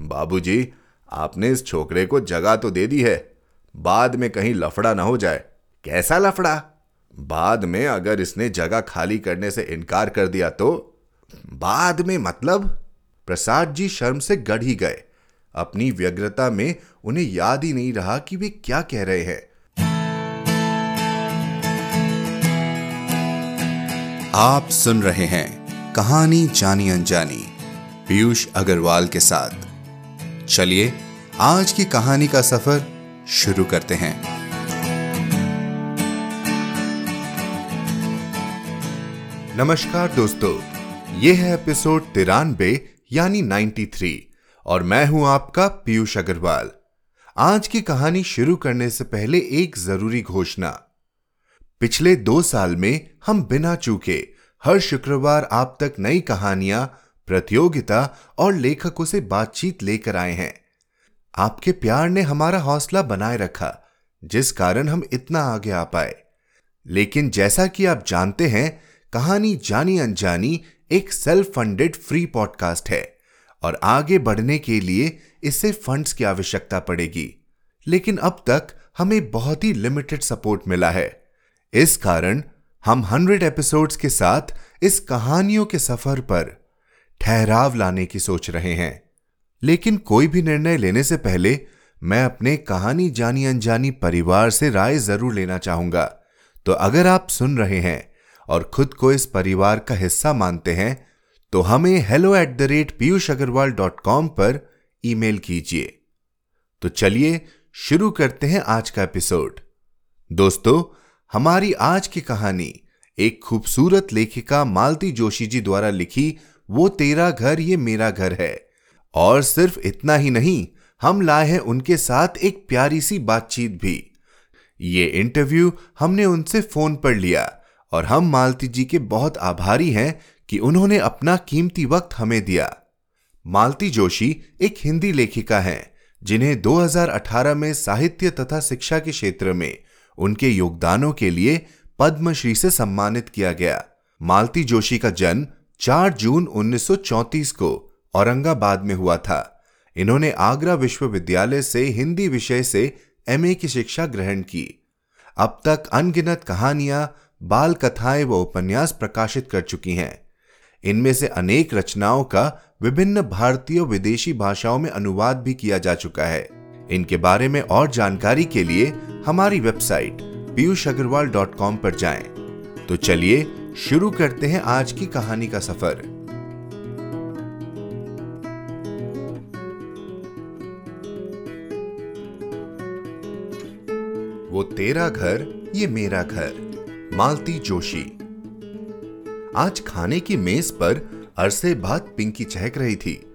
बाबूजी, आपने इस छोकरे को जगह तो दे दी है। बाद में कहीं लफड़ा ना हो जाए। कैसा लफड़ा? बाद में अगर इसने जगह खाली करने से इनकार कर दिया तो? बाद में मतलब? प्रसाद जी शर्म से गढ़ ही गए। अपनी व्यग्रता में उन्हें याद ही नहीं रहा कि वे क्या कह रहे हैं। आप सुन रहे हैं कहानी जानी अनजानी पीयूष अग्रवाल के साथ। चलिए, आज की कहानी का सफ़र शुरू करते हैं। नमस्कार दोस्तों, यह है एपिसोड तिरानबे, यानी 93 और मैं हूँ आपका पीयूष अग्रवाल। आज की कहानी शुरू करने से पहले एक ज़रूरी घोषणा। पिछले दो साल में हम बिना चूके हर शुक्रवार आप तक नई कहानियाँ प्रतियोगिता और लेखकों से बातचीत लेकर आए हैं। आपके प्यार ने हमारा हौसला बनाए रखा, जिस कारण हम इतना आगे आ पाए। लेकिन जैसा कि आप जानते हैं, कहानी जानी अनजानी एक सेल्फ फंडेड फ्री पॉडकास्ट है और आगे बढ़ने के लिए इससे फंड्स की आवश्यकता पड़ेगी। लेकिन अब तक हमें बहुत ही लिमिटेड सपोर्ट मिला है। इस कारण हम हंड्रेड एपिसोड्स के साथ इस कहानियों के सफ़र पर ठहराव लाने की सोच रहे हैं। लेकिन कोई भी निर्णय लेने से पहले मैं अपने कहानी जानी अनजानी परिवार से राय ज़रूर लेना चाहूँगा। तो अगर आप सुन रहे हैं और खुद को इस परिवार का हिस्सा मानते हैं तो हमें hello at the rate Piyush Agarwal dot com पर ईमेल कीजिए। तो चलिए शुरू करते हैं आज का एपिसोड दोस्तों, हमारी आज की कहानी एक खूबसूरत लेखिका मालती जोशी जी द्वारा लिखी वो तेरा घर, ये मेरा घर है। और सिर्फ़ इतना ही नहीं, हम लाए हैं उनके साथ एक प्यारी सी बातचीत भी। ये इंटरव्यू हमने उनसे फ़ोन पर लिया और हम मालती जी के बहुत आभारी हैं कि उन्होंने अपना कीमती वक्त हमें दिया। मालती जोशी एक हिंदी लेखिका हैं, जिन्हें 2018 में साहित्य तथा शिक्षा के क्षेत्र में उनके योगदानों के लिए पद्मश्री से सम्मानित किया गया। मालती जोशी का जन्म 4 जून 1934 को औरंगाबाद में हुआ था। इन्होंने आगरा विश्वविद्यालय से हिंदी विषय से एमए की शिक्षा ग्रहण की। अब तक अनगिनत कहानियाँ, बाल कथाएँ व उपन्यास प्रकाशित कर चुकी हैं। इनमें से अनेक रचनाओं का विभिन्न भारतीय विदेशी भाषाओं में अनुवाद भी किया जा चुका है। इनके बारे में और जानकारी के लिए हमारी website Piyush Agarwal dot com पर जाएँ। तो चलिए शुरू करते हैं आज की कहानी का सफ़र। वो तेरा घर, ये मेरा घर, मालती जोशी। आज खाने की मेज पर अरसे बाद पिंकी चहक रही थी।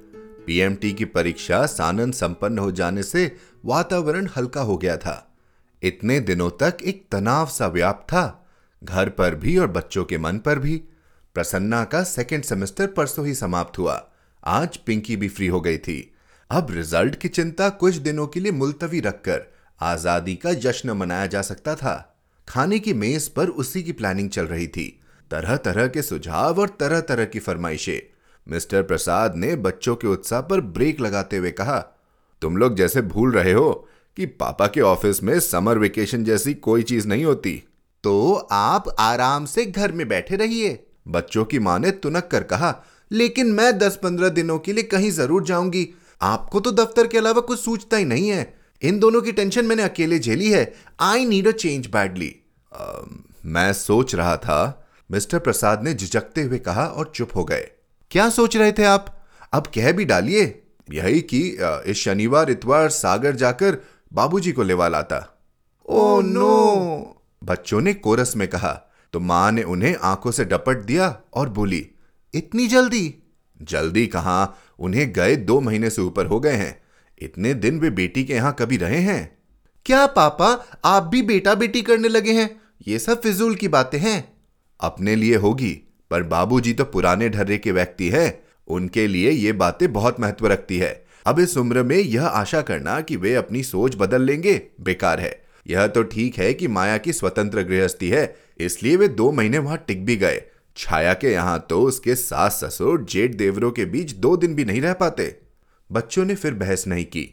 पीएमटी की परीक्षा सानंद संपन्न हो जाने से वातावरण हल्का हो गया था। इतने दिनों तक एक तनाव सा व्याप था घर पर भी और बच्चों के मन पर भी। प्रसन्ना का सेकेंड सेमेस्टर परसों ही समाप्त हुआ। आज पिंकी भी फ्री हो गई थी। अब रिज़ल्ट की चिंता कुछ दिनों के लिए मुलतवी रखकर आज़ादी का जश्न मनाया जा सकता था। खाने की मेज पर उसी की प्लानिंग चल रही थी। तरह तरह के सुझाव और तरह तरह की फरमाइशें। मिस्टर प्रसाद ने बच्चों के उत्साह पर ब्रेक लगाते हुए कहा, तुम लोग जैसे भूल रहे हो कि पापा के ऑफ़िस में समर वेकेशन जैसी कोई चीज़ नहीं होती। तो आप आराम से घर में बैठे रहिए। बच्चों की माँ ने तुनक कर कहा लेकिन मैं दस पंद्रह दिनों के लिए कहीं ज़रूर जाऊँगी। आपको तो दफ्तर के अलावा कुछ सूझता ही नहीं है। इन दोनों की टेंशन मैंने अकेले झेली है। I need a change badly. मैं सोच रहा था। मिस्टर प्रसाद ने झिझकते हुए कहा और चुप हो गए। क्या सोच रहे थे आप? अब कह भी डालिए। यही कि इस शनिवार इतवार सागर जाकर बाबूजी को लेवा लाता। Oh no. बच्चों ने कोरस में कहा तो माँ ने उन्हें आँखों से डपट दिया और बोली, इतनी जल्दी? जल्दी कहा? उन्हें गए दो महीने से ऊपर हो गए हैं। इतने दिन वे बेटी के यहाँ कभी रहे हैं? क्या पापा, आप भी बेटा बेटी करने लगे हैं? ये सब फिजूल की बातें हैं? अपने लिए होगी, पर बाबूजी तो पुराने ढर्रे के व्यक्ति है। उनके लिए ये बातें बहुत महत्व रखती है। अब इस उम्र में यह आशा करना कि वे अपनी सोच बदल लेंगे, बेकार है। यह तो ठीक है कि माया की स्वतंत्र गृहस्थी है, इसलिए वे दो महीने वहाँ टिक भी गए। छाया के यहाँ तो उसके सास ससुर जेठ देवरों के बीच दो दिन भी नहीं रह पाते। बच्चों ने फिर बहस नहीं की।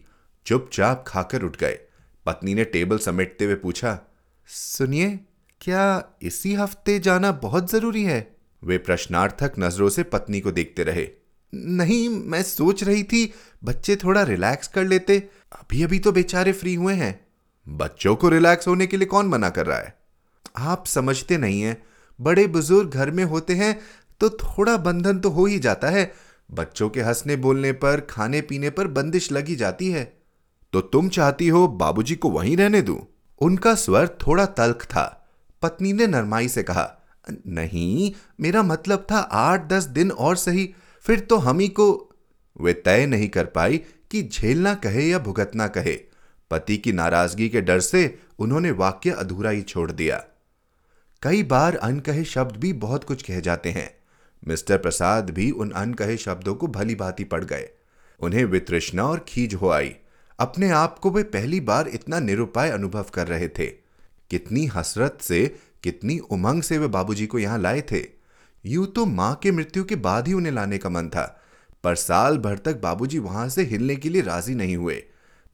चुपचाप खाकर उठ गए। पत्नी ने टेबल समेटते हुए पूछा, सुनिए, क्या इसी हफ़्ते जाना बहुत ज़रूरी है? वे प्रश्नार्थक नज़रों से पत्नी को देखते रहे। नहीं, मैं सोच रही थी, बच्चे थोड़ा रिलैक्स कर लेते। अभी अभी तो बेचारे फ्री हुए हैं। बच्चों को रिलैक्स होने के लिए कौन मना कर रहा है? आप समझते नहीं हैं। बड़े बुज़ुर्ग घर में होते हैं तो थोड़ा बंधन तो हो ही जाता है। बच्चों के हंसने बोलने पर, खाने पीने पर बंदिश लगी जाती है। तो तुम चाहती हो बाबूजी को वहीं रहने दूँ? उनका स्वर थोड़ा तल्ख था। पत्नी ने नरमाई से कहा, नहीं, मेरा मतलब था आठ दस दिन और सही। फिर तो हम ही को वे तय नहीं कर पाई कि झेलना कहे या भुगतना कहे। पति की नाराज़गी के डर से उन्होंने वाक्य अधूरा ही छोड़ दिया। कई बार अनकहे शब्द भी बहुत कुछ कह जाते हैं। मिस्टर प्रसाद भी उन अनकहे शब्दों को भली भांति पड़ गए। उन्हें वितृष्णा और खीज हो आई। अपने आप को वे पहली बार इतना निरुपाय अनुभव कर रहे थे। कितनी हसरत से, कितनी उमंग से वे बाबूजी को यहाँ लाए थे। यूँ तो माँ के मृत्यु के बाद ही उन्हें लाने का मन था, पर साल भर तक बाबूजी वहाँ से हिलने के लिए राज़ी नहीं हुए।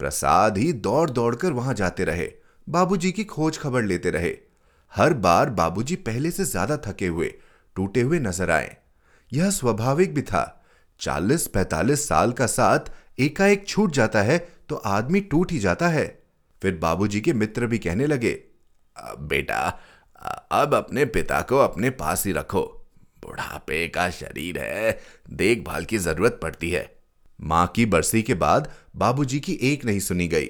प्रसाद ही दौड़ दौड़कर वहाँ जाते रहे। बाबूजी की खोज खबर लेते रहे। हर बार बाबूजी पहले से ज़्यादा थके हुए, टूटे हुए नज़र आए। यह स्वाभाविक भी था। चालीस पैतालीस साल का साथ एकाएक छूट जाता है तो आदमी टूट ही जाता है। फिर बाबूजी के मित्र भी कहने लगे बेटा अब अपने पिता को अपने पास ही रखो। बुढ़ापे का शरीर है, देखभाल की ज़रूरत पड़ती है। माँ की बरसी के बाद बाबूजी की एक नहीं सुनी गई।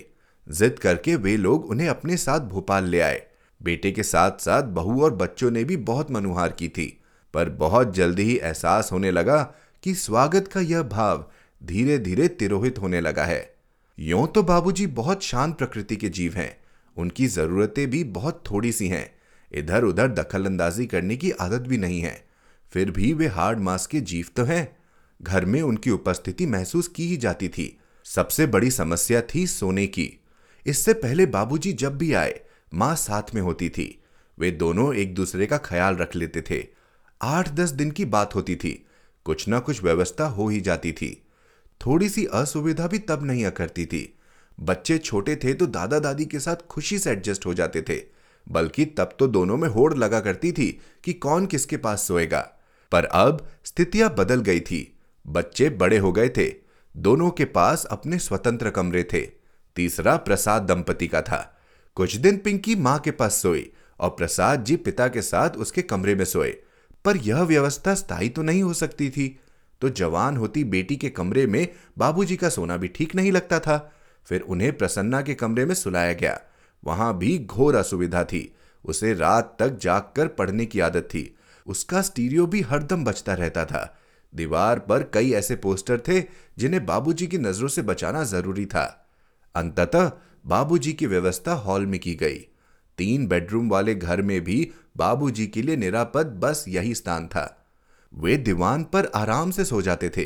जिद करके वे लोग उन्हें अपने साथ भोपाल ले आए। बेटे के साथ साथ बहू और बच्चों ने भी बहुत मनुहार की थी, पर बहुत जल्दी ही एहसास होने लगा कि स्वागत का यह भाव धीरे धीरे तिरोहित होने लगा है। यों तो बाबूजी बहुत शांत प्रकृति के जीव हैं। उनकी जरूरतें भी बहुत थोड़ी सी हैं। इधर उधर दखल अंदाजी करने की आदत भी नहीं है। फिर भी वे हार्ड मास के जीव तो हैं। घर में उनकी उपस्थिति महसूस की ही जाती थी। सबसे बड़ी समस्या थी सोने की। इससे पहले बाबूजी जब भी आए, माँ साथ में होती थी। वे दोनों एक दूसरे का ख्याल रख लेते थे। आठ दस दिन की बात होती थी। कुछ ना कुछ व्यवस्था हो ही जाती थी। थोड़ी सी असुविधा भी तब नहीं अकरती थी। बच्चे छोटे थे तो दादा दादी के साथ खुशी से एडजस्ट हो जाते थे। बल्कि तब तो दोनों में होड़ लगा करती थी कि कौन किसके पास सोएगा। पर अब स्थितियाँ बदल गई थी। बच्चे बड़े हो गए थे। दोनों के पास अपने स्वतंत्र कमरे थे। तीसरा प्रसाद दंपति का था। कुछ दिन पिंकी माँ के पास सोई और प्रसाद जी पिता के साथ उसके कमरे में सोए। पर यह व्यवस्था स्थायी तो नहीं हो सकती थी। तो जवान होती बेटी के कमरे में बाबूजी का सोना भी ठीक नहीं लगता था। फिर उन्हें प्रसन्ना के कमरे में सुलाया गया। वहाँ भी घोर असुविधा थी। उसे रात तक जागकर पढ़ने की आदत थी। उसका स्टीरियो भी हरदम बचता रहता था। दीवार पर कई ऐसे पोस्टर थे जिन्हें बाबूजी की नज़रों से बचाना ज़रूरी था। अंततः बाबूजी की व्यवस्था हॉल में की गई। तीन बेडरूम वाले घर में भी बाबूजी के लिए निरापद बस यही स्थान था। वे दीवान पर आराम से सो जाते थे,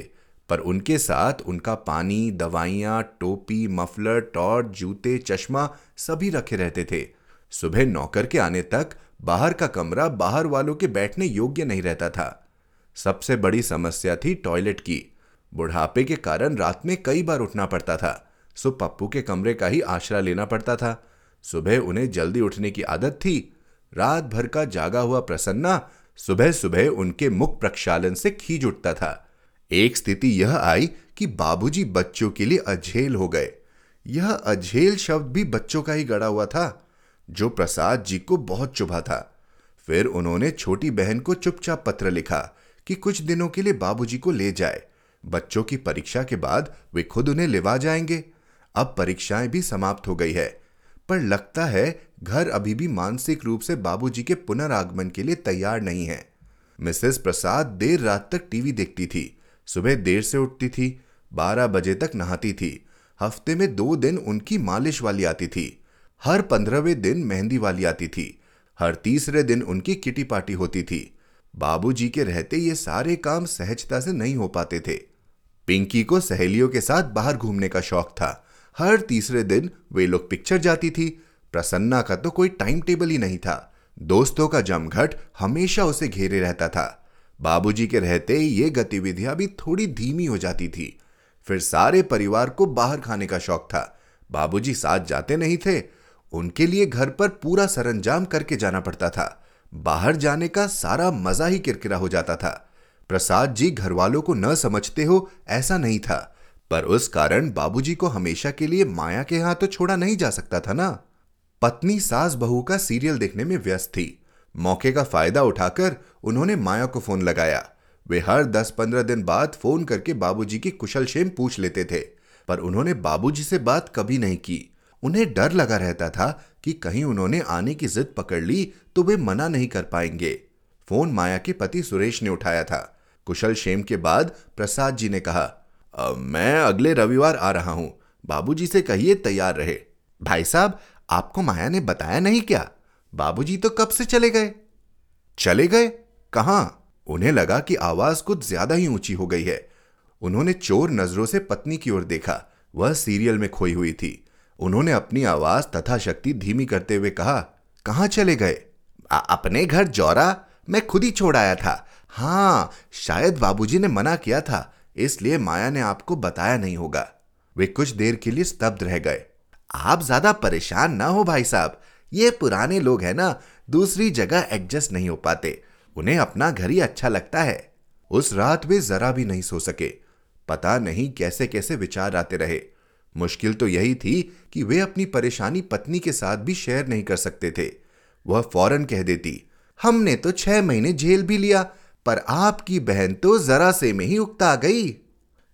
पर उनके साथ उनका पानी, दवाइयाँ, टोपी, मफलर, टॉर्च, जूते, चश्मा सभी रखे रहते थे। सुबह नौकर के आने तक बाहर का कमरा बाहर वालों के बैठने योग्य नहीं रहता था। सबसे बड़ी समस्या थी टॉयलेट की। बुढ़ापे के कारण रात में कई बार उठना पड़ता था। सो पप्पू के कमरे का ही आश्रय लेना पड़ता था। सुबह उन्हें जल्दी उठने की आदत थी। रात भर का जागा हुआ प्रसन्ना सुबह सुबह उनके मुख प्रक्षालन से खींच उठता था। एक स्थिति यह आई कि बाबूजी बच्चों के लिए अझेल हो गए। यह अझेल शब्द भी बच्चों का ही गड़ा हुआ था, जो प्रसाद जी को बहुत चुभा था। फिर उन्होंने छोटी बहन को चुपचाप पत्र लिखा। कि कुछ दिनों के लिए बाबूजी को ले जाए। बच्चों की परीक्षा के बाद वे खुद उन्हें लेवा जाएँगे। अब परीक्षाएँ भी समाप्त हो गई है। पर लगता है घर अभी भी मानसिक रूप से बाबूजी के पुनरागमन के लिए तैयार नहीं है। मिसेस प्रसाद देर रात तक टीवी देखती थी। सुबह देर से उठती थी। बारह बजे तक नहाती थी। हफ़्ते में दो दिन उनकी मालिश वाली आती थी। हर पंद्रहवें दिन मेहंदी वाली आती थी। हर तीसरे दिन उनकी किटी पार्टी होती थी। बाबूजी के रहते ये सारे काम सहजता से नहीं हो पाते थे। पिंकी को सहेलियों के साथ बाहर घूमने का शौक था। हर तीसरे दिन वे लोग पिक्चर जाती थी। प्रसन्ना का तो कोई टाइम टेबल ही नहीं था। दोस्तों का जमघट हमेशा उसे घेरे रहता था। बाबूजी के रहते ये गतिविधियाँ भी थोड़ी धीमी हो जाती थी। फिर सारे परिवार को बाहर खाने का शौक था। बाबूजी साथ जाते नहीं थे। उनके लिए घर पर पूरा सरंजाम करके जाना पड़ता था। बाहर जाने का सारा मज़ा ही किरकिरा हो जाता था। प्रसाद जी घर वालों को न समझते हो, ऐसा नहीं था। पर उस कारण बाबूजी को हमेशा के लिए माया के यहाँ तो छोड़ा नहीं जा सकता था ना। पत्नी सास बहू का सीरियल देखने में व्यस्त थी। मौके का फ़ायदा उठाकर उन्होंने माया को फ़ोन लगाया। वे हर दस पंद्रह दिन बाद फ़ोन करके बाबूजी की कुशल क्षेम पूछ लेते थे। पर उन्होंने बाबूजी से बात कभी नहीं की। उन्हें डर लगा रहता था कि कहीं उन्होंने आने की जिद पकड़ ली तो वे मना नहीं कर पाएँगे। फ़ोन माया के पति सुरेश ने उठाया था। कुशल शेम के बाद प्रसाद जी ने कहा मैं अगले रविवार आ रहा हूँ। बाबूजी से कहिए तैयार रहे। भाई साहब, आपको माया ने बताया नहीं क्या? बाबूजी तो कब से चले गए? चले गए? कहा? उन्हें लगा कि आवाज़ कुछ ज़्यादा ही ऊँची हो गई है। उन्होंने चोर नज़रों से पत्नी की ओर देखा। वह सीरियल में खोई हुई थी। उन्होंने अपनी आवाज़ तथा शक्ति धीमी करते हुए कहा कहाँ चले गए? आ, अपने घर जौरा? मैं खुद ही छोड़ आया था। हाँ शायद बाबूजी ने मना किया था इसलिए माया ने आपको बताया नहीं होगा। वे कुछ देर के लिए स्तब्ध रह गए। आप ज़्यादा परेशान ना हो भाई साहब। ये पुराने लोग हैं ना दूसरी जगह एडजस्ट नहीं हो पाते। उन्हें अपना घर ही अच्छा लगता है। उस रात वे जरा भी नहीं सो सके। पता नहीं कैसे कैसे विचार आते रहे। मुश्किल तो यही थी कि वे अपनी परेशानी पत्नी के साथ भी शेयर नहीं कर सकते थे। वह फ़ौरन कह देती, हमने तो छह महीने जेल भी लिया, पर आपकी बहन तो जरा से में ही उगता गई।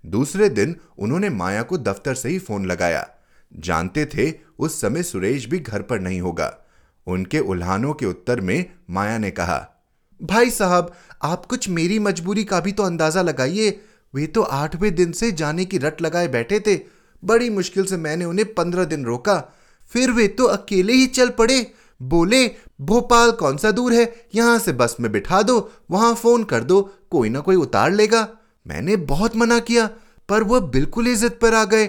दूसरे दिन उन्होंने माया को दफ्तर से ही फ़ोन लगाया। जानते थे, उस समय सुरेश भी घर पर नहीं होगा। उनके उल्हानों के उत्तर में माया ने कहा, भाई साहब, आप कुछ मेरी मजबूरी का भी तो अंदाज़ा लगाइए। वे तो आठवें दिन से जाने की रट लगाए बैठे थे। बड़ी मुश्किल से मैंने उन्हें पंद्रह दिन रोका। फिर वे तो अकेले ही चल पड़े। बोले, भोपाल कौन सा दूर है? यहाँ से बस में बिठा दो, वहाँ फ़ोन कर दो, कोई ना कोई उतार लेगा। मैंने बहुत मना किया, पर वह बिल्कुल ही जिद पर आ गए।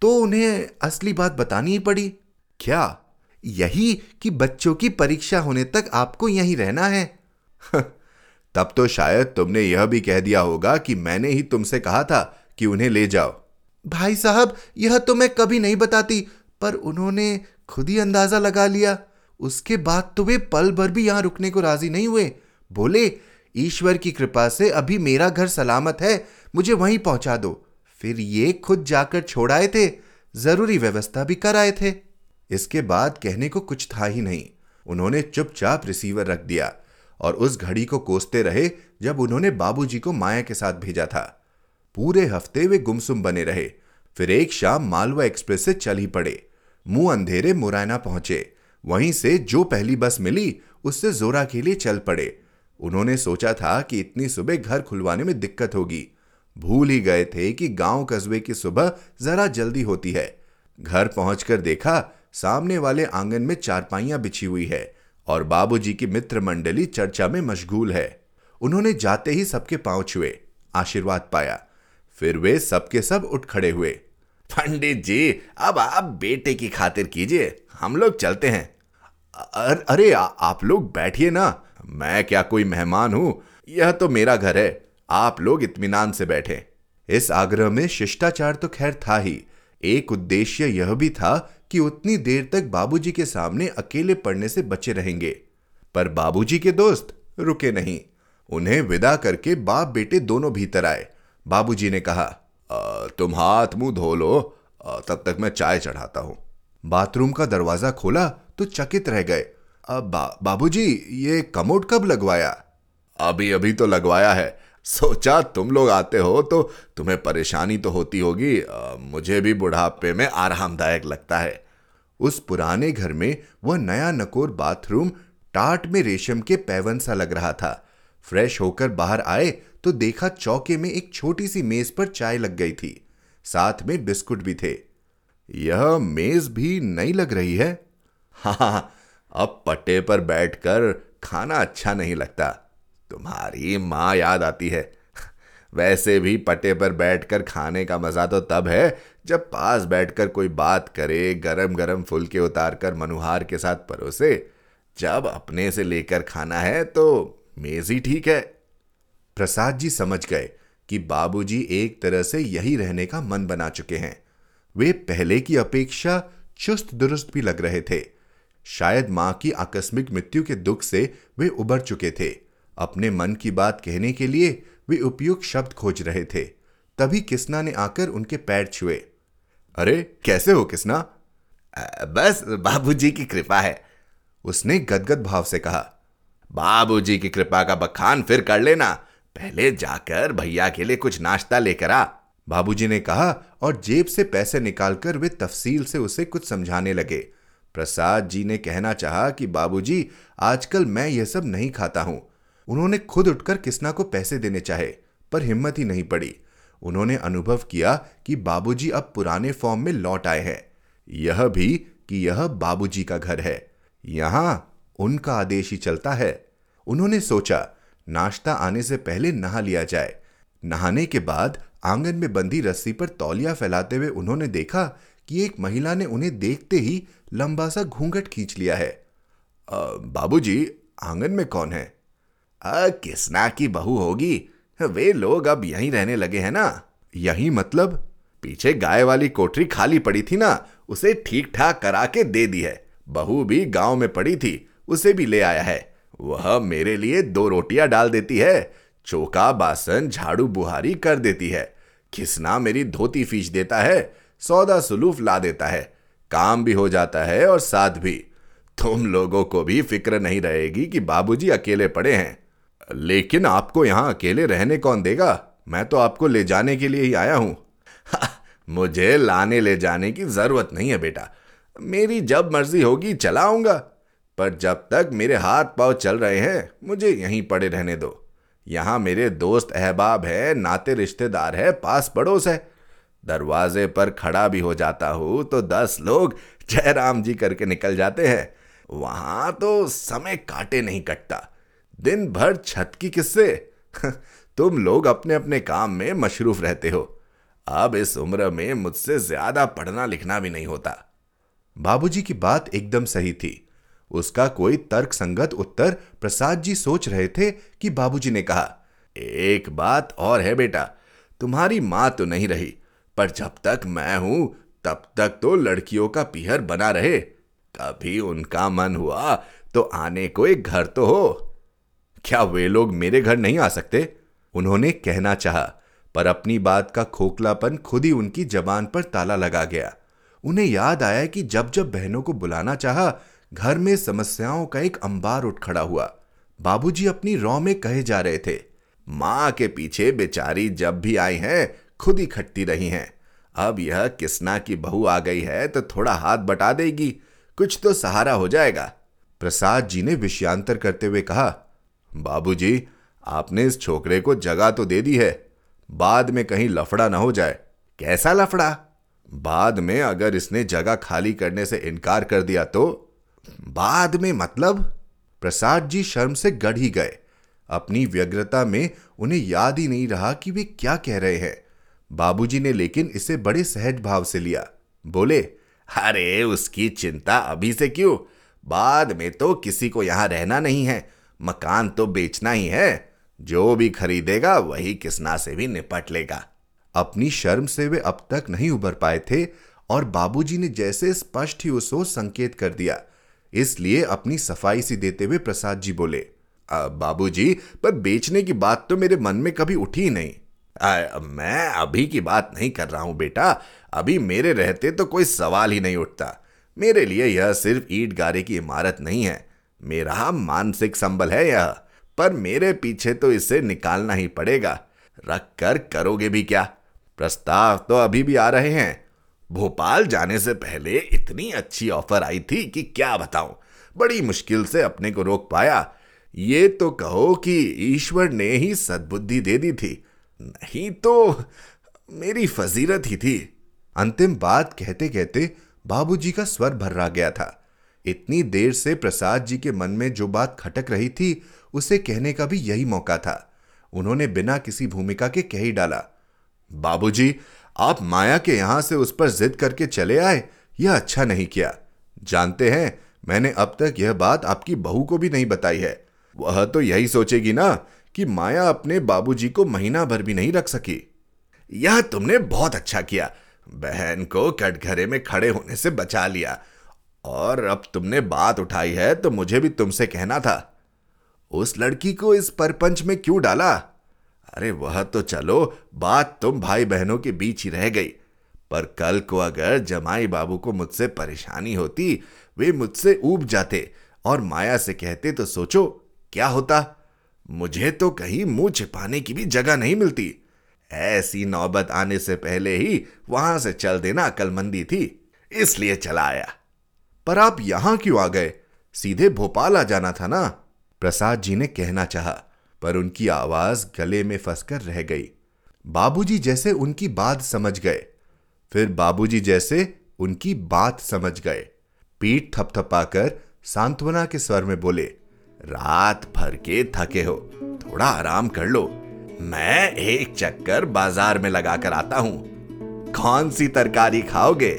तो उन्हें असली बात बतानी ही पड़ी। क्या? यही कि बच्चों की परीक्षा होने तक आपको यहीं रहना है? तब तो शायद तुमने यह भी कह दिया होगा कि मैंने ही तुमसे कहा था कि उन्हें ले जाओ। भाई साहब, यह तो मैं कभी नहीं बताती, पर उन्होंने खुद ही अंदाज़ा लगा लिया। उसके बाद तो वे पल भर भी यहाँ रुकने को राज़ी नहीं हुए। बोले, ईश्वर की कृपा से अभी मेरा घर सलामत है, मुझे वहीं पहुँचा दो। फिर ये खुद जाकर छोड़ आए थे, ज़रूरी व्यवस्था भी कर आए थे। इसके बाद कहने को कुछ था ही नहीं। उन्होंने चुपचाप रिसीवर रख दिया और उस घड़ी को कोसते रहे जब उन्होंने बाबूजी को माया के साथ भेजा था। पूरे हफ़्ते वे गुमसुम बने रहे। फिर एक शाम मालवा एक्सप्रेस से चल ही पड़े। मुँह अंधेरे मुरैना पहुँचे। वहीं से जो पहली बस मिली, उससे जोरा के लिए चल पड़े। उन्होंने सोचा था कि इतनी सुबह घर खुलवाने में दिक्कत होगी। भूल ही गए थे कि गाँव कस्बे की सुबह जरा जल्दी होती है। घर पहुंचकर देखा, सामने वाले आँगन में चारपाइयाँ बिछी हुई है और बाबूजी की मित्र मंडली चर्चा में मशगूल है। उन्होंने जाते ही सबके पाँव छुए। आशीर्वाद पाया। फिर वे सबके सब उठ खड़े हुए। पंडित जी अब आप बेटे की खातिर कीजिए हम लोग चलते हैं। अर, अरे आ, आप लोग बैठिए ना मैं क्या कोई मेहमान हूँ? यह तो मेरा घर है आप लोग इत्मीनान से बैठे। इस आग्रह में शिष्टाचार तो खैर था ही एक उद्देश्य यह भी था कि उतनी देर तक बाबूजी के सामने अकेले पड़ने से बचे रहेंगे। पर बाबूजी के दोस्त रुके नहीं उन्हें विदा करके बाप बेटे दोनों भीतर आए। बाबूजी ने कहा तुम हाथ मुँह धो लो। तब तक मैं चाय चढ़ाता हूँ। बाथरूम का दरवाज़ा खोला तो चकित रह गए। अब बा, बाबूजी ये कमोड कब लगवाया? अभी अभी तो लगवाया है। सोचा तुम लोग आते हो तो तुम्हें परेशानी तो होती होगी। मुझे भी बुढ़ापे में आरामदायक लगता है। उस पुराने घर में वह नया नकोर बाथरूम टाट में रेशम के पैवन सा लग रहा था। फ्रेश होकर बाहर आए तो देखा चौके में एक छोटी सी मेज पर चाय लग गई थी। साथ में बिस्कुट भी थे। यह मेज भी नहीं लग रही है? हाँ अब पट्टे पर बैठकर खाना अच्छा नहीं लगता। तुम्हारी माँ याद आती है। वैसे भी पट्टे पर बैठकर खाने का मज़ा तो तब है, जब पास बैठकर कोई बात करे गरम गरम फुलके उतार कर मनुहार के साथ परोसे। जब अपने से लेकर खाना है तो मेज ही ठीक है। प्रसाद जी समझ गए कि बाबूजी एक तरह से यही रहने का मन बना चुके हैं। वे पहले की अपेक्षा चुस्त दुरुस्त भी लग रहे थे। शायद माँ की आकस्मिक मृत्यु के दुख से वे उबर चुके थे। अपने मन की बात कहने के लिए वे उपयुक्त शब्द खोज रहे थे। तभी किसना ने आकर उनके पैर छुए। अरे, कैसे हो किसना? बस बाबूजी की कृपा है। उसने गदगद भाव से कहा, बाबूजी की कृपा का बखान फिर कर लेना। पहले जाकर भैया के लिए कुछ नाश्ता लेकर आ। बाबूजी ने कहा और जेब से पैसे निकालकर वे तफसील से उसे कुछ समझाने लगे। प्रसाद जी ने कहना चाहा कि, बाबूजी, आजकल मैं यह सब नहीं खाता हूँ। उन्होंने खुद उठकर किसना को पैसे देने चाहे, पर हिम्मत ही नहीं पड़ी। उन्होंने अनुभव किया कि बाबूजी अब पुराने फॉर्म में लौट आए हैं। यह भी कि यह बाबूजी का घर है। यहाँ उनका आदेश ही चलता है। उन्होंने सोचा नाश्ता आने से पहले नहा लिया जाए। नहाने के बाद आँगन में बंधी रस्सी पर तौलिया फैलाते हुए उन्होंने देखा कि एक महिला ने उन्हें देखते ही लंबा सा घूंघट खींच लिया है। बाबूजी आँगन में कौन है? आ, किसना की बहू होगी? वे लोग अब यहीं रहने लगे हैं ना। यही मतलब? पीछे गाय वाली कोठरी खाली पड़ी थी ना उसे ठीक ठाक करा के दे दी है। बहू भी गाँव में पड़ी थी उसे भी ले आया है। वह मेरे लिए दो रोटियाँ डाल देती है चौका बासन, झाड़ू, बुहारी कर देती है। खिसना मेरी धोती फ़ीस देता है, सौदा सुलूफ ला देता है। काम भी हो जाता है और साथ भी। तुम लोगों को भी फ़िक्र नहीं रहेगी कि बाबूजी अकेले पड़े हैं। लेकिन आपको यहाँ अकेले रहने कौन देगा? मैं तो आपको ले जाने के लिए ही आया हूँ, मुझे लाने ले जाने की ज़रूरत नहीं है बेटा। मेरी जब मर्ज़ी होगी चलाऊँगा। पर जब तक मेरे हाथ पाँव चल रहे हैं, मुझे यहीं पड़े रहने दो। यहाँ मेरे दोस्त अहबाब है, नाते रिश्तेदार है पास पड़ोस है। दरवाजे पर खड़ा भी हो जाता हूँ तो दस लोग जयराम जी करके निकल जाते हैं। वहाँ तो समय काटे नहीं कटता। दिन भर छत की किस्से। तुम लोग अपने अपने काम में मशरूफ रहते हो। अब इस उम्र में मुझसे ज़्यादा पढ़ना लिखना भी नहीं होता। बाबूजी की बात एकदम सही थी। उसका कोई तर्क संगत उत्तर प्रसाद जी सोच रहे थे कि बाबूजी ने कहा, एक बात और है बेटा, तुम्हारी माँ तो नहीं रही, पर जब तक मैं हूँ, तब तक तो लड़कियों का पीहर बना रहे। कभी उनका मन हुआ तो आने को एक घर तो हो। क्या वे लोग मेरे घर नहीं आ सकते? उन्होंने कहना चाहा, पर अपनी बात का खोखलापन खुद ही उनकी जबान पर ताला लगा गया। उन्हें याद आया कि जब जब बहनों को बुलाना चाहा घर में समस्याओं का एक अंबार उठ खड़ा हुआ। बाबूजी अपनी रौ में कहे जा रहे थे माँ के पीछे बेचारी जब भी आई हैं खुद ही खटती रही हैं। अब यह किसना की बहू आ गई है तो थोड़ा हाथ बटा देगी कुछ तो सहारा हो जाएगा। प्रसाद जी ने विषयांतर करते हुए कहा बाबूजी, आपने इस छोकरे को जगह तो दे दी है बाद में कहीं लफड़ा ना हो जाए। कैसा लफड़ा? बाद में अगर इसने जगह खाली करने से इनकार कर दिया तो बाद में मतलब प्रसाद जी शर्म से गढ़ ही गए। अपनी व्यग्रता में उन्हें याद ही नहीं रहा कि वे क्या कह रहे हैं। बाबूजी ने लेकिन इसे बड़े सहज भाव से लिया। बोले, अरे, उसकी चिंता अभी से क्यों? बाद में तो किसी को यहाँ रहना नहीं है। मकान तो बेचना ही है। जो भी खरीदेगा, वही किसना से भी निपट लेगा। अपनी शर्म से वे अब तक नहीं उबर पाए थे और बाबूजी ने जैसे स्पष्ट ही उसको संकेत कर दिया। इसलिए अपनी सफ़ाई सी देते हुए प्रसाद जी बोले बाबूजी पर बेचने की बात तो मेरे मन में कभी उठी नहीं। आ, मैं अभी की बात नहीं कर रहा हूँ बेटा। अभी मेरे रहते तो कोई सवाल ही नहीं उठता। मेरे लिए यह सिर्फ़ ईट गारे की इमारत नहीं है। मेरा मानसिक संबल है यह। पर मेरे पीछे तो इसे निकालना ही पड़ेगा। रख कर करोगे भी क्या? प्रस्ताव तो अभी भी आ रहे हैं। भोपाल जाने से पहले इतनी अच्छी ऑफ़र आई थी कि क्या बताऊँ। बड़ी मुश्किल से अपने को रोक पाया। ये तो कहो कि ईश्वर ने ही सद्बुद्धि दे दी थी। नहीं तो मेरी फजीरत ही थी। अंतिम बात कहते कहते बाबूजी का स्वर भर्रा गया था। इतनी देर से प्रसाद जी के मन में जो बात खटक रही थी उसे कहने का भी यही मौका था। उन्होंने बिना किसी भूमिका के कह ही डाला बाबूजी, आप माया के यहाँ से उस पर जिद करके चले आए, यह अच्छा नहीं किया। जानते हैं, मैंने अब तक यह बात आपकी बहू को भी नहीं बताई है। वह तो यही सोचेगी ना कि माया अपने बाबूजी को महीना भर भी नहीं रख सकी। यह तुमने बहुत अच्छा किया। बहन को कटघरे में खड़े होने से बचा लिया। और अब तुमने बात उठाई है तो मुझे भी तुमसे कहना था। उस लड़की को इस परपंच में क्यों डाला? अरे वह तो चलो, बात तुम भाई बहनों के बीच ही रह गई। पर कल को अगर जमाई बाबू को मुझसे परेशानी होती, वे मुझसे ऊब जाते और माया से कहते तो सोचो, क्या होता? मुझे तो कहीं मुँह छिपाने की भी जगह नहीं मिलती। ऐसी नौबत आने से पहले ही वहाँ से चल देना अकलमंदी थी, इसलिए चला आया। पर आप यहाँ क्यों आ गए? सीधे भोपाल आ जाना था ना? प्रसाद जी ने कहना चाहा पर उनकी आवाज़ गले में फंसकर रह गई। बाबूजी जैसे उनकी बात समझ गए। फिर बाबूजी जैसे उनकी बात समझ गए। पीठ थपथपाकर सांत्वना के स्वर में बोले, रात भर के थके हो, थोड़ा आराम कर लो। मैं एक चक्कर बाज़ार में लगाकर आता हूँ। कौन सी तरकारी खाओगे?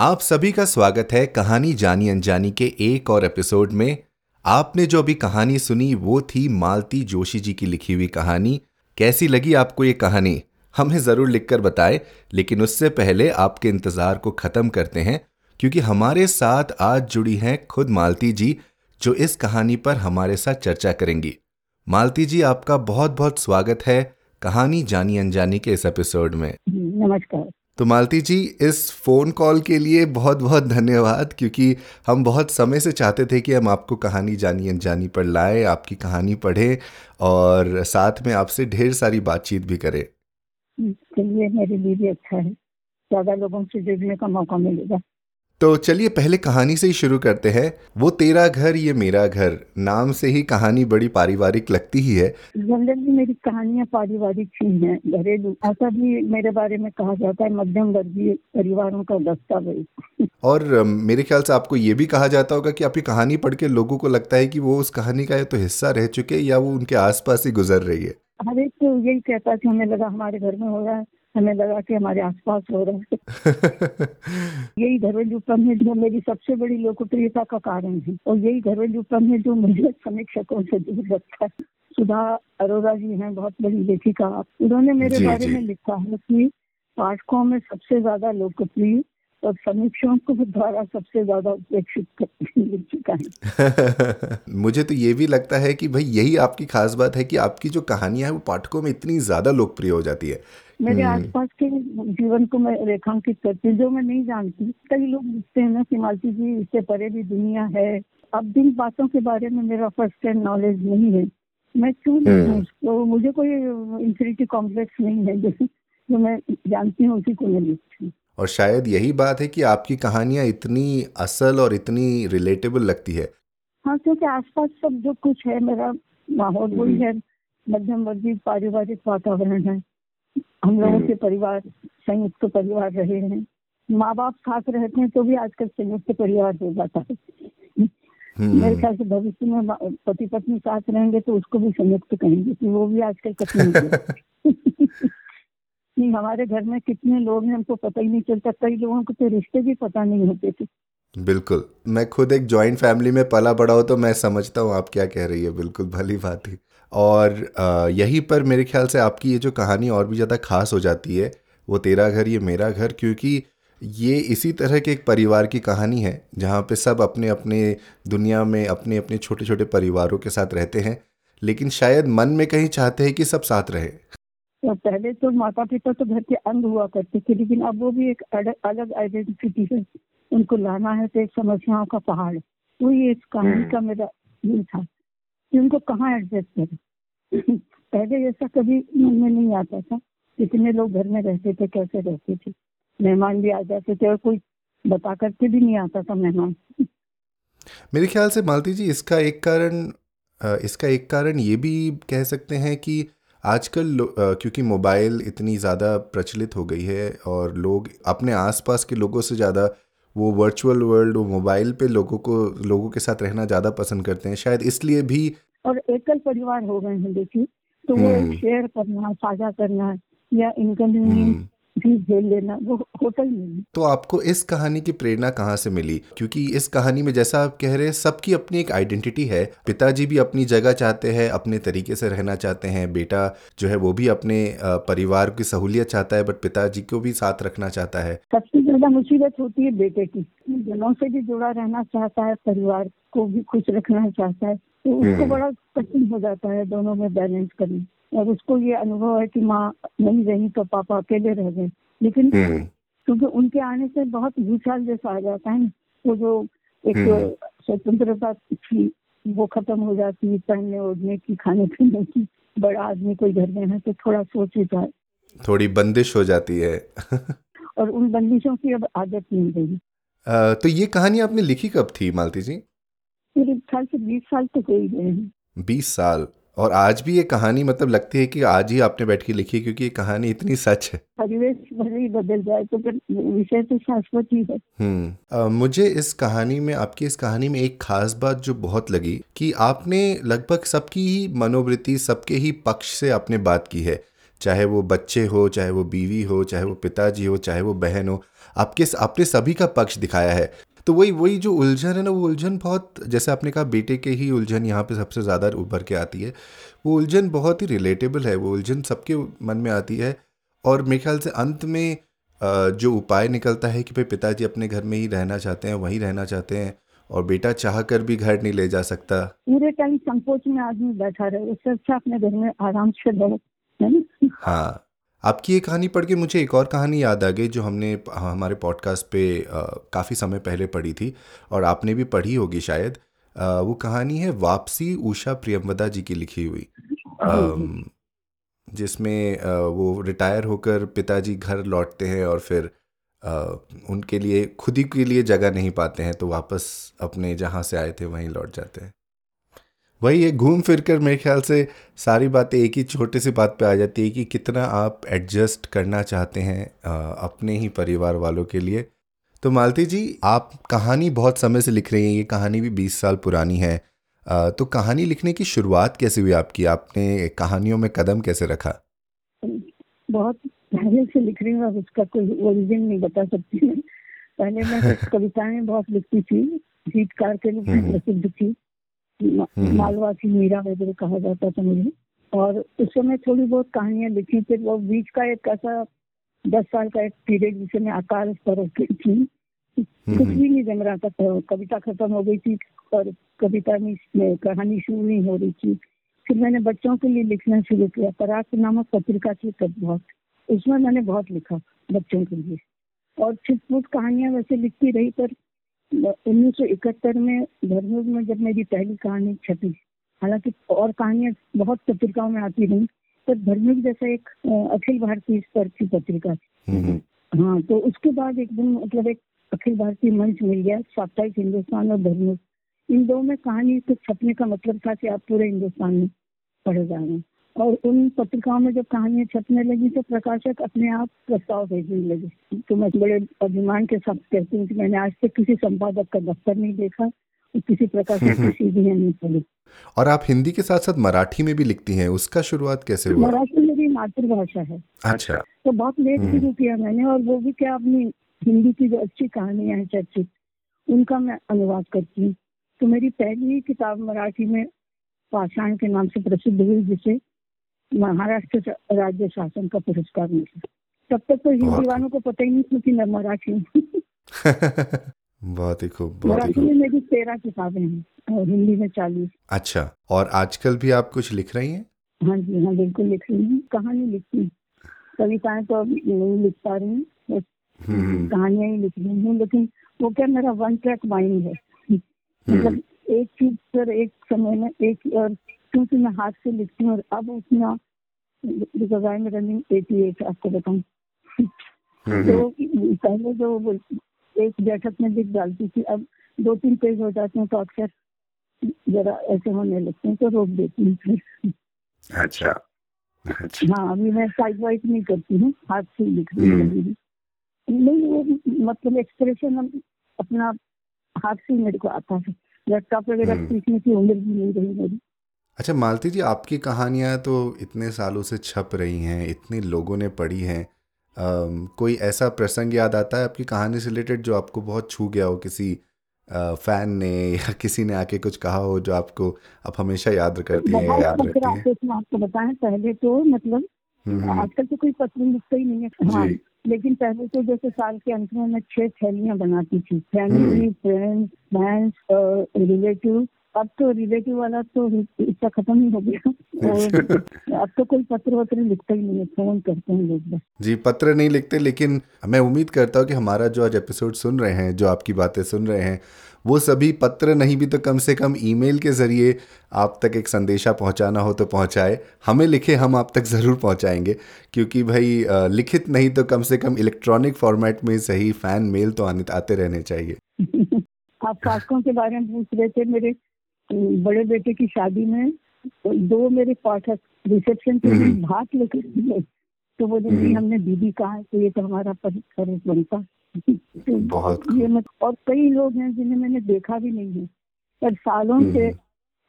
आप सभी का स्वागत है कहानी जानी अनजानी के एक और एपिसोड में। आपने जो अभी कहानी सुनी, वो थी मालती जोशी जी की लिखी हुई कहानी। कैसी लगी आपको ये कहानी? हमें ज़रूर लिखकर बताए, लेकिन उससे पहले आपके इंतज़ार को ख़त्म करते हैं, क्योंकि हमारे साथ आज जुड़ी हैं खुद मालती जी, जो इस कहानी पर हमारे साथ चर्चा करेंगी। मालती जी, आपका बहुत बहुत स्वागत है कहानी जानी अनजानी के इस एपिसोड में। नमस्कार। तो मालती जी, इस फ़ोन कॉल के लिए बहुत बहुत धन्यवाद, क्योंकि हम बहुत समय से चाहते थे कि हम आपको कहानी जानी अनजानी पर लाएँ, आपकी कहानी पढ़ें और साथ में आपसे ढेर सारी बातचीत भी करें। चलिए, मेरे लिए भी अच्छा है। ज़्यादा लोगों से जुड़ने का मौका मिलेगा। तो चलिए पहले कहानी से ही शुरू करते हैं। वो तेरा घर ये मेरा घर नाम से ही कहानी बड़ी पारिवारिक लगती ही है। जनरली मेरी कहानियाँ पारिवारिक ही हैं घरेलू। ऐसा भी मेरे बारे में कहा जाता है मध्यम वर्गीय परिवारों का दस्तावेज़। और मेरे ख्याल से आपको ये भी कहा जाता होगा कि आपकी कहानी पढ़ के लोगों को लगता है कि वो उस कहानी का या तो हिस्सा रह चुके या वो उनके आसपास ही गुजर रही है। हर एक तो यही कहता कि हमें लगा हमारे घर में हो रहा है। हमें लगा कि हमारे आसपास हो रहा है। यही घरेलूपन है जो मेरी सबसे बड़ी लोकप्रियता का कारण है और यही घरेलूपन है जो मुझे समीक्षकों से दूर रखता है। सुधा अरोरा जी हैं बहुत बड़ी लेखिका। उन्होंने मेरे बारे में लिखा है कि पाठकों में सबसे ज़्यादा लोकप्रिय और समीक्षाओं को द्वारा सबसे ज़्यादा उपेक्षित लिख चुका है। मुझे तो ये भी लगता है कि भाई यही आपकी खास बात है कि आपकी जो कहानियाँ है वो पाठकों में इतनी ज़्यादा लोकप्रिय हो जाती है। मेरे आसपास के जीवन को मैं रेखांकित करती जो मैं नहीं जानती। कई लोग लिखते हैं ना कि मालती जी इससे परे भी दुनिया है। अब जिन बातों के बारे में मेरा फ़र्स्ट हैंड नॉलेज नहीं है मैं क्यों तो मुझे कोई इंफिनिटी कॉम्प्लेक्स नहीं है जो मैं जानती हूँ उसी को मैं लिखती हूँ। और शायद यही बात है कि आपकी कहानियाँ इतनी असल और इतनी रिलेटेबल लगती है। हाँ क्योंकि आसपास सब जो कुछ है मेरा माहौल वही है मध्यम वर्गीय पारिवारिक वातावरण है। हम लोगों के परिवार संयुक्त परिवार रहे हैं। माँ बाप साथ रहते हैं तो भी आजकल संयुक्त परिवार हो जाता है। मेरे ख्याल से भविष्य में पति पत्नी साथ रहेंगे तो उसको भी संयुक्त कहेंगे कि वो भी आजकल कठिन नहीं हमारे घर में कितने लोग हैं, हमको पता ही नहीं चलता। कई लोगों को तो रिश्ते भी पता नहीं होते थे। बिल्कुल। मैं खुद एक जॉइंट फैमिली में पला बड़ा हो तो मैं समझता हूँ आप क्या कह रही है। बिल्कुल भली बात ही। और यहीं पर मेरे ख्याल से आपकी ये जो कहानी और भी ज़्यादा खास हो जाती है, वो तेरा घर, ये मेरा घर, क्योंकि ये इसी तरह के एक परिवार की कहानी है, जहाँ पे सब अपने अपने दुनिया में अपने अपने छोटे छोटे परिवारों के साथ रहते हैं, लेकिन शायद मन में कहीं चाहते हैं कि सब साथ रहे। पहले तो माता पिता तो घर के अंग हुआ करते थे लेकिन अब वो भी एक अलग आइडेंटिटी है उनको लाना है तो एक समस्याओं का पहाड़ वही इस कहानी हम्म। का मेरा दिल था कि उनको कहाँ एडजस्ट करें। पहले ऐसा कभी मन में नहीं आता था कितने लोग घर में रहते थे कैसे रहते थे। मेहमान भी आ जाते थे और कोई बता करके भी नहीं आता था मेहमान। मेरे ख्याल से मालती जी इसका एक कारण इसका एक कारण ये भी कह सकते हैं कि आजकल क्योंकि मोबाइल इतनी ज़्यादा प्रचलित हो गई है और लोग अपने आसपास के लोगों से ज़्यादा वो वर्चुअल वर्ल्ड वो मोबाइल पे लोगों को लोगों के साथ रहना ज़्यादा पसंद करते हैं शायद इसलिए भी और एकल परिवार हो गए हैं देखिए तो वो हम्म। शेयर करना साझा करना या इनकन्वीनियंस हम्म। भी झेल लेना वो होता ही। नहीं तो आपको इस कहानी की प्रेरणा कहाँ से मिली? क्योंकि इस कहानी में जैसा आप कह रहे हैं सबकी अपनी एक आइडेंटिटी है। पिताजी भी अपनी जगह चाहते हैं अपने तरीके से रहना चाहते हैं। बेटा जो है वो भी अपने परिवार की सहूलियत चाहता है बट पिताजी को भी साथ रखना चाहता है। सबसे ज़्यादा मुसीबत होती है बेटे की। जनों से भी जुड़ा रहना चाहता है परिवार को भी खुश रखना चाहता है। तो उसको हम्म। बड़ा कठिन हो जाता है दोनों में बैलेंस करना। और उसको ये अनुभव है कि माँ नहीं रही तो पापा अकेले रह गए। लेकिन हम्म। क्योंकि उनके आने से बहुत भूचाल जैसा आ जाता है वो जो एक हम्म। स्वतंत्रता थी वो खत्म हो जाती है पहनने ओढ़ने की खाने पीने की बड़ा आदमी कोई घर में है तो थोड़ा सोच विचार थोड़ी बंदिश हो जाती है। और उन बंदिशों की अब आदत नहीं रही। तो ये कहानी आपने लिखी कब थी मालती जी? मेरे ख्याल से बीस साल तो हो ही गए हैं। बीस साल। और आज भी ये कहानी मतलब लगती है कि आज ही आपने बैठ के लिखी है क्योंकि ये कहानी इतनी सच है। परिवेश भले ही बदल जाए तो फिर विषय तो शाश्वत ही है। हम्म। मुझे इस कहानी में आपकी इस कहानी में एक खास बात जो बहुत लगी कि आपने लगभग सबकी ही मनोवृत्ति सबके ही पक्ष से आपने बात की है। चाहे वो बच्चे हो चाहे वो बीवी हो चाहे वो पिताजी हो चाहे वो बहन हो आपके आपने सभी का पक्ष दिखाया है। तो वही वही जो उलझन है ना वो उलझन बहुत जैसे आपने कहा बेटे के ही उलझन यहाँ पे सबसे ज़्यादा उभर के आती है। वो उलझन बहुत ही रिलेटेबल है वो उलझन सबके मन में आती है। और मेरे ख्याल से अंत में जो उपाय निकलता है कि भाई पिताजी अपने घर में ही रहना चाहते हैं वहीं रहना चाहते हैं और बेटा चाह कर भी घर नहीं ले जा सकता। पूरे टाइम संकोच में आदमी बैठा रहे उससे अच्छा अपने घर में आराम से रहो है हाँ। आपकी ये कहानी पढ़ के मुझे एक और कहानी याद आ गई जो हमने हमारे पॉडकास्ट पे काफ़ी समय पहले पढ़ी थी और आपने भी पढ़ी होगी शायद। अ, वो कहानी है वापसी उषा प्रियमवदा जी की लिखी हुई। जिसमें वो रिटायर होकर पिताजी घर लौटते हैं और फिर अ, उनके लिए खुद ही के लिए जगह नहीं पाते हैं तो वापस अपने जहाँ से आए थे वहीं लौट जाते हैं। वही है घूम फिर कर मेरे ख्याल से सारी बातें एक ही छोटे सी बात पे आ जाती है कि कितना आप एडजस्ट करना चाहते हैं अपने ही परिवार वालों के लिए। तो मालती जी आप कहानी बहुत समय से लिख रही हैं ये कहानी भी बीस साल पुरानी है। तो कहानी लिखने की शुरुआत कैसे हुई आपकी? आपने कहानियों में कदम कैसे रखा? बहुत पहले से लिख रही हूँ अब उसका कोई ओरिजिन नहीं बता सकती मैं। पहले मैं कविताएँ बहुत लिखती थी गीतकार के रूप में हम्म। प्रसिद्ध थी। मालवा की मीरा वगैरह कहा जाता था मुझे। और उस समय थोड़ी बहुत कहानियाँ लिखी फिर वो बीच का एक ऐसा दस साल का एक पीरियड जिसे मैं आकार पर थी। कुछ भी नहीं जम रहा था तो कविता खत्म हो गई थी और कविता में में कहानी शुरू नहीं हो रही थी। फिर मैंने बच्चों के लिए लिखना शुरू किया पराग नामक पत्रिका थी तब बहुत। उसमें मैंने बहुत लिखा बच्चों के लिए। और छिटपुट कहानियाँ वैसे लिखती रही पर उन्नीस सौ इकहत्तर में धर्मयुग में जब मेरी पहली कहानी छपी हालाँकि और कहानियाँ बहुत पत्रिकाओं में आती रही पर धर्मयुग जैसा एक अखिल भारतीय स्तर की पत्रिका थी। हाँ तो उसके बाद एक दिन मतलब एक अखिल भारतीय मंच मिल गया साप्ताहिक हिंदुस्तान और धर्मयुग। इन दो में कहानी के छपने का मतलब था कि आप पूरे हिंदुस्तान में पढ़े जा रहे हैं। और उन पत्रिकाओं में जब कहानियाँ छपने लगी तो प्रकाशक अपने आप प्रस्ताव भेजने लगे। तो मैं बड़े अभिमान के साथ कहती हूँ कि मैंने आज तक किसी संपादक का दफ्तर नहीं देखा किसी प्रकाशक की सीढ़ियाँ नहीं पड़ी और आप हिंदी के साथ साथ मराठी में भी लिखती हैं उसका शुरुआत कैसे हुआ? मराठी मेरी मातृभाषा है। अच्छा। तो बहुत लेट हम्म। शुरू किया मैंने और वो भी क्या अपनी हिंदी की जो अच्छी कहानियाँ हैं चर्चित उनका मैं अनुवाद करती हूँ। तो मेरी पहली किताब मराठी में पाषाण के नाम से प्रसिद्ध हुई जिसे महाराष्ट्र राज्य शासन का पुरस्कार मिला। तब तक तो हिंदी वालों को पता ही नहीं था कि मैं मराठी हूँ। बहुत ही खूब मराठी में मेरी तेरह किताबें हैं और हिंदी में चालीस। अच्छा और आजकल भी आप कुछ लिख रही हैं? हाँ जी हाँ बिल्कुल लिख रही हूँ। कहानी लिखती हूँ। कविताएँ तो अभी नहीं लिख पा रही हूँ बस हम्म, कहानियाँ ही लिख रही हूँ लेकिन वो क्या मेरा वन ट्रैक माइंड है। हम्म, मतलब एक चीज़ पर एक समय में एक और क्योंकि मैं हाथ से लिखती हूँ और अब उतना because I am running eighty eight आपको बताऊँ। तो पहले जो एक बैठक में लिख डालती थी अब दो तीन पेज हो जाते हैं तो अक्सर जरा ऐसे होने लगते हैं तो रोक देती हूँ फिर। अच्छा। अच्छा। हाँ अभी मैं साइड वाइड नहीं करती हूँ हाथ से ही लिख हूँ। हम्म। नहीं वो मतलब एक्सप्रेशन अपना हाथ से मेरे को आता है। लैपटॉप वगैरह हम्म। सीखने की उम्र भी नहीं रही मेरी। अच्छा मालती जी आपकी कहानियाँ तो इतने सालों से छप रही हैं इतने लोगों ने पढ़ी हैं। अम, कोई ऐसा प्रसंग याद आता है आपकी कहानी से रिलेटेड जो आपको बहुत छू गया हो किसी फ़ैन ने या किसी ने आके कुछ कहा हो जो आपको आप हमेशा याद करती हैं बहुत याद रहती हैं? आपको बताएँ पहले तो मतलब हम्म, हम्म, आजकल तो कोई पत्र लिखता ही नहीं है। हाँ जी लेकिन पहले तो जैसे साल के अंत में मैं छह थैलियाँ बनाती थी। हम्म। फैमिली फ्रेंड्स फ्रेंड्स रिलेटिव अब तो रिलेटिव वाला तो इसका खत्म ही हो गया। अब तो कोई पत्र वत्र लिखता ही नहीं है फ़ोन करते हैं लोग जी पत्र नहीं लिखते लेकिन मैं उम्मीद करता हूँ कि हमारा जो आज एपिसोड सुन रहे हैं जो आपकी बातें सुन रहे हैं वो सभी पत्र नहीं भी तो कम से कम ईमेल के ज़रिए आप तक एक संदेशा पहुंचाना हो तो पहुँचाए। हमें लिखे हम आप तक ज़रूर पहुंचाएँगे क्योंकि भाई लिखित नहीं तो कम से कम इलेक्ट्रॉनिक फॉर्मेट में सही फ़ैन मेल तो आने आते रहने चाहिए। आप शासकों के बारे में पूछ रहे थे मेरे बड़े बेटे की शादी में दो मेरे पाठक रिसेप्शन पे हम्म। भाग लेकर गए। तो वो नहीं हमने दीदी कहा है तो ये तो हमारा फ़र्ज़ बनता। तो बहुत ये मत और कई लोग हैं जिन्हें मैंने देखा भी नहीं है पर सालों हम्म। से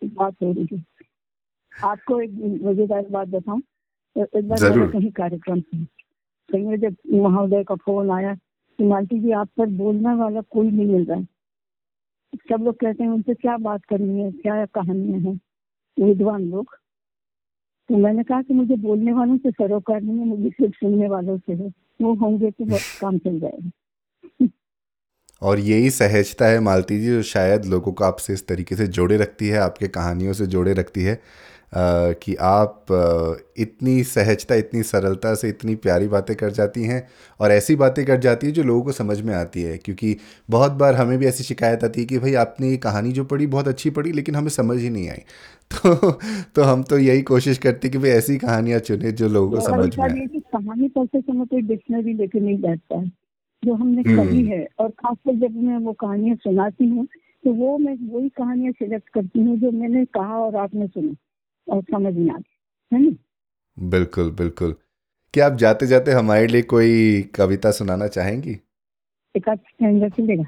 बात हो रही है। आपको एक मज़ेदार बात बताऊँ? तो एक बार कहीं कार्यक्रम था कहीं जब महोदय का फ़ोन आया कि मालती जी आप पर बोलने वाला कोई नहीं मिल रहा है। सब लोग कहते हैं, उनसे क्या बात करनी है? क्या कहानियाँ हैं? विद्वान लोग। तो मैंने कहा कि मुझे बोलने वालों से सरोकार नहीं है, मुझे सिर्फ़ सुनने वालों से है। वो होंगे तो बहुत काम चल जाएगा। और यही सहजता है मालती जी, जो शायद लोगों को आपसे इस तरीके से जोड़े रखती है, आपके कहानियों से जोड़े रखती है। कि आप इतनी सहजता इतनी सरलता से इतनी प्यारी बातें कर जाती हैं और ऐसी बातें कर जाती है जो लोगों को समझ में आती है। क्योंकि बहुत बार हमें भी ऐसी शिकायत आती है कि भाई आपने ये कहानी जो पढ़ी बहुत अच्छी पढ़ी लेकिन हमें समझ ही नहीं आई। तो तो हम तो यही कोशिश करते कि भाई ऐसी कहानियाँ चुने जो लोगों को समझ में आए। कहानी पढ़ते समय कोई डिक्शनरी लेके नहीं बैठता है जो हमने हम्म। कही है। और खासकर जब मैं वो कहानियाँ सुनाती हूँ तो वो मैं वही कहानियाँ सिलेक्ट करती हूँ जो मैंने कहा और आपने सुना। और समझ में आ गई है ना? बिल्कुल बिल्कुल। क्या आप जाते जाते हमारे लिए कोई कविता सुनाना चाहेंगी? एक आध स्टैंडर चलेगा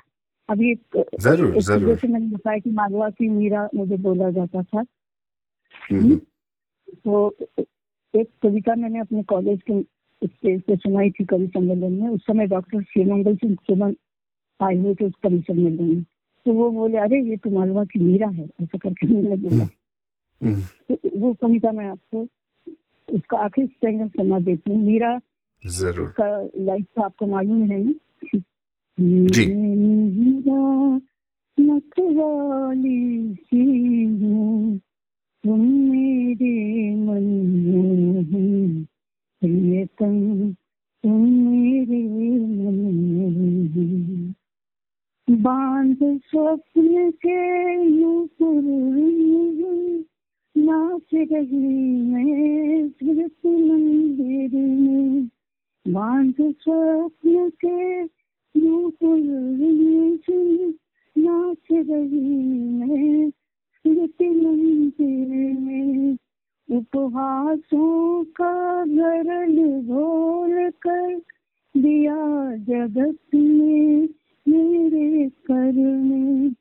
अभी एक ज़रूर, एक ज़रूर। जैसे मैंने बताया कि मालवा की मीरा मुझे बोला जाता था। हम्म, तो एक कविता मैंने अपने कॉलेज के स्टेज पे सुनाई थी कवि सम्मेलन में। उस समय डॉक्टर श्रीमंगल सिंह सुमन आए हुए थे उस कवि सम्मेलन में। तो वो बोले अरे ये तो मालवा की मीरा है। ऐसा करके मैंने बोला। हम्म, तो वो कविता मैं आपको उसका आखिरी स्टैंडर सुना देती हूँ। मीरा ज़रूर। उसका लाइफ तो आपको मालूम है। ना जी। मतवाली सी हूँ। तुम मेरे मन में प्रियतम तुम मेरे मन में बाँध स्वप्न के यूँ नाच रही मैं स्मृति मंदिर में। बाँध स्वप्न के नाच रही मैं स्मृति मंदिर में। उपहासों का गरल घोल कर दिया जगत में मेरे कर में।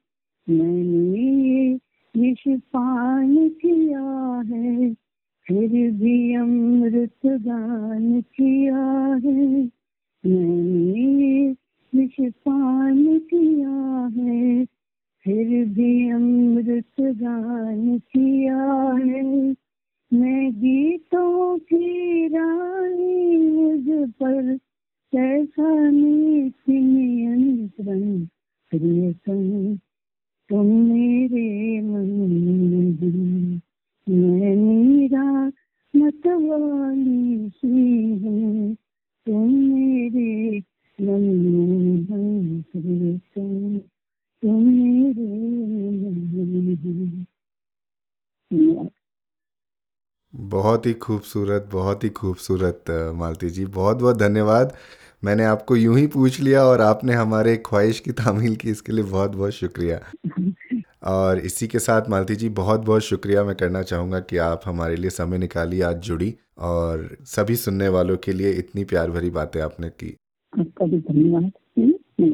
मैंने विष पान किया है, फिर भी अमृत दान किया है। मैंने ये विष पान किया है, फिर भी अमृत दान किया है। मैं गीतों की रानी मुझ पर, कैसा नीति नियंत्रण प्रियतम तुम मेरे मन मैं मीरा मतवाली हूँ। तुम मेरे मन में प्रियतम तुम मेरे बहुत ही खूबसूरत, बहुत ही खूबसूरत मालती जी, बहुत बहुत धन्यवाद। मैंने आपको यूँ ही पूछ लिया और आपने हमारे ख्वाहिश की तामील की, इसके लिए बहुत बहुत शुक्रिया। और इसी के साथ मालती जी बहुत बहुत शुक्रिया मैं करना चाहूँगा कि आप हमारे लिए समय निकाली आज जुड़ी और सभी सुनने वालों के लिए इतनी प्यार भरी बातें आपने की। आपका भी धन्यवाद। हम्म,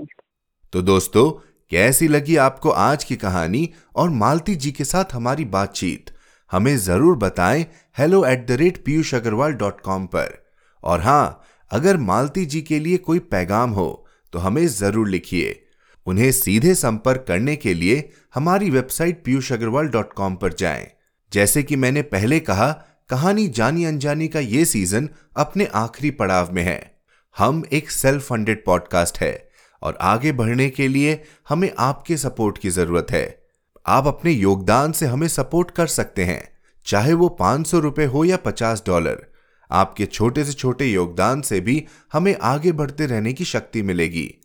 तो दोस्तों कैसी लगी आपको आज की कहानी और मालती जी के साथ हमारी बातचीत? हमें ज़रूर बताएँ hello at the rate Piyush Agarwal dot com पर। और हाँ अगर मालती जी के लिए कोई पैगाम हो तो हमें ज़रूर लिखिए। उन्हें सीधे संपर्क करने के लिए हमारी website Piyush Agarwal dot com पर जाएँ। जैसे कि मैंने पहले कहा, कहानी जानी अनजानी का ये सीज़न अपने आखिरी पड़ाव में है। हम एक सेल्फ फंडेड पॉडकास्ट है और आगे बढ़ने के लिए हमें आपके सपोर्ट की ज़रूरत है। आप अपने योगदान से हमें सपोर्ट कर सकते हैं, चाहे वो पाँच सौ रुपए हो या पचास डॉलर। आपके छोटे से छोटे योगदान से भी हमें आगे बढ़ते रहने की शक्ति मिलेगी।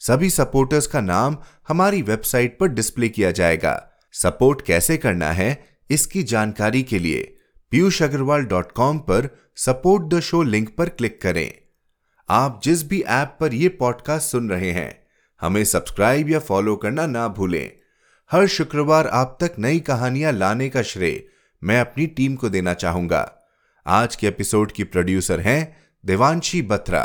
सभी सपोर्टर्स का नाम हमारी वेबसाइट पर डिस्प्ले किया जाएगा। सपोर्ट कैसे करना है, इसकी जानकारी के लिए पीयूष अग्रवाल डॉट कॉम पर सपोर्ट द शो लिंक पर क्लिक करें। आप जिस भी ऐप पर यह पॉडकास्ट सुन रहे हैं, हमें सब्सक्राइब या फॉलो करना ना भूलें। हर शुक्रवार आप तक नई कहानियाँ लाने का श्रेय मैं अपनी टीम को देना चाहूँगा। आज के एपिसोड की प्रोड्यूसर हैं देवांशी बत्रा।